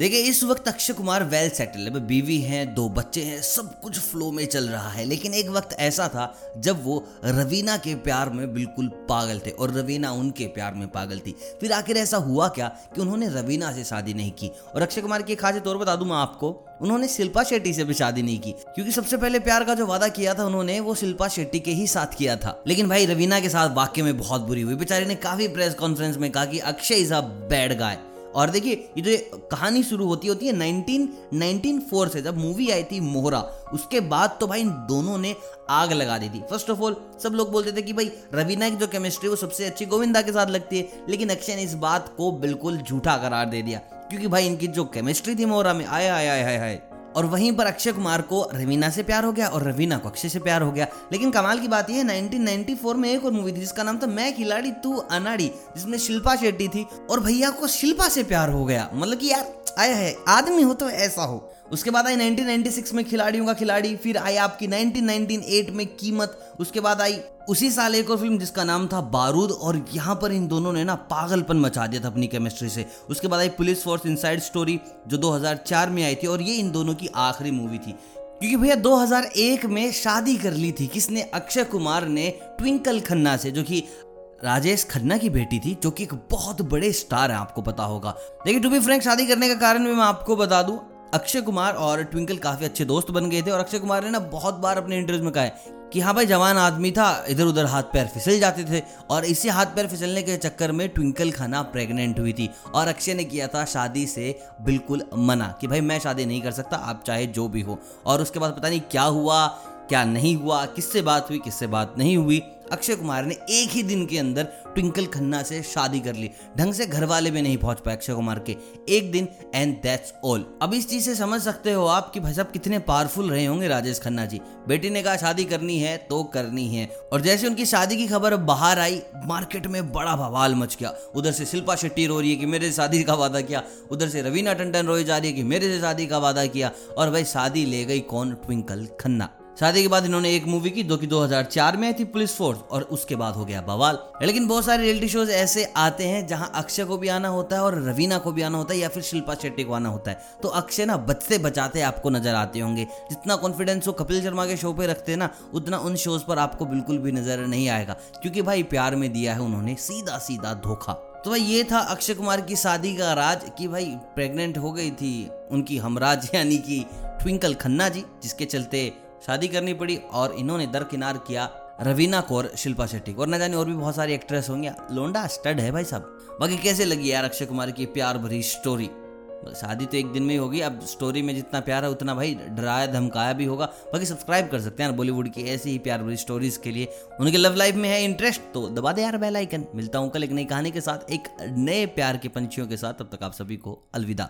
देखिए, इस वक्त अक्षय कुमार वेल सेटल है। बीवी हैं, दो बच्चे हैं, सब कुछ फ्लो में चल रहा है। लेकिन एक वक्त ऐसा था जब वो रवीना के प्यार में बिल्कुल पागल थे और रवीना उनके प्यार में पागल थी। फिर आखिर ऐसा हुआ क्या कि उन्होंने रवीना से शादी नहीं की? और अक्षय कुमार की खास तौर बता दूँ मैं आपको, उन्होंने शिल्पा शेट्टी से भी शादी नहीं की। क्योंकि सबसे पहले प्यार का जो वादा किया था उन्होंने, वो शिल्पा शेट्टी के ही साथ किया था। लेकिन भाई, रवीना के साथ वाक्य में बहुत बुरी हुई। बेचारे ने काफ़ी प्रेस कॉन्फ्रेंस में कहा कि Akshay is a bad guy और देखिए, ये जो कहानी शुरू होती होती है 1994 से, जब मूवी आई थी मोहरा, उसके बाद तो भाई इन दोनों ने आग लगा दी थी। फ़र्स्ट ऑफ़ ऑल सब लोग बोलते थे कि भाई रवीना की जो केमिस्ट्री वो सबसे अच्छी गोविंदा के साथ लगती है, लेकिन अक्षय ने इस बात को बिल्कुल झूठा करार दे दिया, क्योंकि भाई इनकी जो केमिस्ट्री थी मोहरा में आया आया आया आया और वहीं पर अक्षय कुमार को रवीना से प्यार हो गया और रवीना को अक्षय से प्यार हो गया। लेकिन कमाल की बात यह है 1994 में एक और मूवी थी, जिसका नाम था मैं खिलाड़ी तू अनाड़ी, जिसमें शिल्पा शेट्टी थी और भैया को शिल्पा से प्यार हो गया। मतलब कि यार, आया है, आदमी हो तो ऐसा हो। उसके बाद आई 1996 में खिलाड़ियों का खिलाड़ी, फिर आई आपकी 1998 में कीमत, उसके बाद आई उसी साल एक और फ़िल्म जिसका नाम था बारूद, और यहाँ पर इन दोनों ने ना पागलपन मचा दिया था अपनी केमिस्ट्री से। उसके बाद आई पुलिस फोर्स इनसाइड स्टोरी जो 2004 में आई थी, और ये इन दोनों की आखिरी मूवी थी। क्योंकि भैया 2001 में शादी कर ली थी, किसने? अक्षय कुमार ने ट्विंकल खन्ना से, जो कि राजेश खन्ना की बेटी थी, जो कि एक बहुत बड़े स्टार है, आपको पता होगा। देखिए टू बी फ्रैंक शादी करने का कारण भी मैं आपको बता दूँ अक्षय कुमार और ट्विंकल काफ़ी अच्छे दोस्त बन गए थे और अक्षय कुमार ने ना बहुत बार अपने इंटरव्यू में कहा है कि हाँ भाई, जवान आदमी था इधर उधर हाथ पैर फिसल जाते थे और इसी हाथ पैर फिसलने के चक्कर में ट्विंकल खाना प्रेग्नेंट हुई थी और अक्षय ने किया था शादी से बिल्कुल मना कि भाई, मैं शादी नहीं कर सकता, आप चाहे जो भी हो। और उसके बाद पता नहीं क्या हुआ क्या नहीं हुआ, किससे बात हुई, किससे बात नहीं हुई? अक्षय कुमार ने एक ही दिन के अंदर ट्विंकल खन्ना से शादी कर ली। ढंग से घर वाले भी नहीं पहुँच पाए अक्षय कुमार के। एक दिन एंड दैट्स ऑल अब इस चीज़ से समझ सकते हो आप कि भाई साहब कितने पावरफुल रहे होंगे राजेश खन्ना जी। बेटी ने कहा, शादी करनी है तो करनी है। और जैसे उनकी शादी की खबर बाहर आई मार्केट में बड़ा बवाल मच गया। उधर से शिल्पा शेट्टी रो रही है कि मेरे से शादी का वादा किया। उधर से रवीना टंडन रोई जा रही है कि मेरे से शादी का वादा किया। और भाई शादी ले गई कौन? ट्विंकल खन्ना। शादी के बाद इन्होंने एक मूवी की, जो कि 2004 में थी पुलिस फोर्स और उसके बाद हो गया बवाल। लेकिन बहुत सारे रियलिटी शोज़ ऐसे आते हैं जहाँ अक्षय को भी आना होता है और रवीना को भी आना होता है या फिर शिल्पा शेट्टी को आना होता है। तो अक्षय ना बचते बचाते आपको नज़र आते होंगे। जितना कॉन्फिडेंस वो कपिल शर्मा के शो पे रखते हैं ना, उतना उन शोज़ पर आपको बिल्कुल भी नज़र नहीं आएगा। क्योंकि भाई, प्यार में दिया है उन्होंने सीधा सीधा धोखा। तो भाई, ये था अक्षय कुमार की शादी का राज कि भाई प्रेग्नेंट हो गई थी उनकी हमराज, यानी कि ट्विंकल खन्ना जी, जिसके चलते शादी करनी पड़ी और इन्होंने दरकिनार किया रवीना को और शिल्पा शेट्टी और न जाने और भी बहुत सारी एक्ट्रेस होंगी। लोंडा स्टड है भाई साहब। बाकी कैसे लगी यार अक्षय कुमार की प्यार भरी स्टोरी शादी तो एक दिन में ही होगी। अब स्टोरी में जितना प्यार है उतना भाई डराया, धमकाया भी होगा। बाकी सब्सक्राइब कर सकते हैं बॉलीवुड की ऐसी ही प्यार भरी स्टोरीज के लिए। उनके लव लाइफ में है इंटरेस्ट तो दबा दे यार बेल आइकन मिलता हूँ कल एक नई कहानी के साथ, एक नए प्यार के पंछियों के साथ। तब तक आप सभी को अलविदा।